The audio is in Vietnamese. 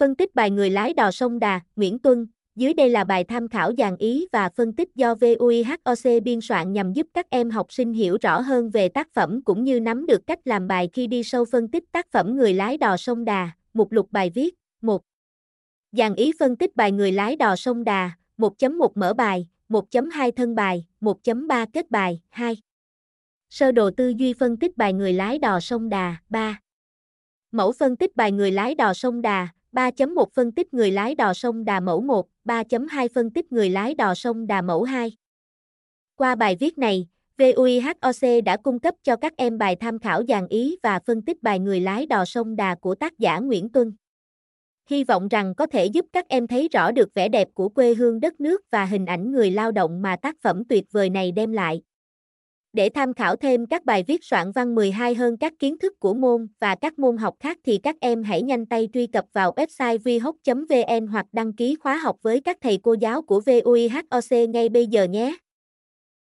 Phân tích bài người lái đò sông Đà, Nguyễn Tuân, dưới đây là bài tham khảo dàn ý và phân tích do VUIHOC biên soạn nhằm giúp các em học sinh hiểu rõ hơn về tác phẩm cũng như nắm được cách làm bài khi đi sâu phân tích tác phẩm Người lái đò sông Đà, mục lục bài viết, 1. Dàn ý phân tích bài Người lái đò sông Đà, 1.1 mở bài, 1.2 thân bài, 1.3 kết bài, 2. Sơ đồ tư duy phân tích bài Người lái đò sông Đà, 3. Mẫu phân tích bài Người lái đò sông Đà, 3.1 phân tích người lái đò sông Đà mẫu 1, 3.2 phân tích người lái đò sông Đà mẫu 2. Qua bài viết này, VUIHOC đã cung cấp cho các em bài tham khảo dàn ý và phân tích bài người lái đò sông Đà của tác giả Nguyễn Tuân. Hy vọng rằng có thể giúp các em thấy rõ được vẻ đẹp của quê hương đất nước và hình ảnh người lao động mà tác phẩm tuyệt vời này đem lại. Để tham khảo thêm các bài viết soạn văn 12 hơn các kiến thức của môn và các môn học khác thì các em hãy nhanh tay truy cập vào website vihoc.vn hoặc đăng ký khóa học với các thầy cô giáo của VUIHOC ngay bây giờ nhé.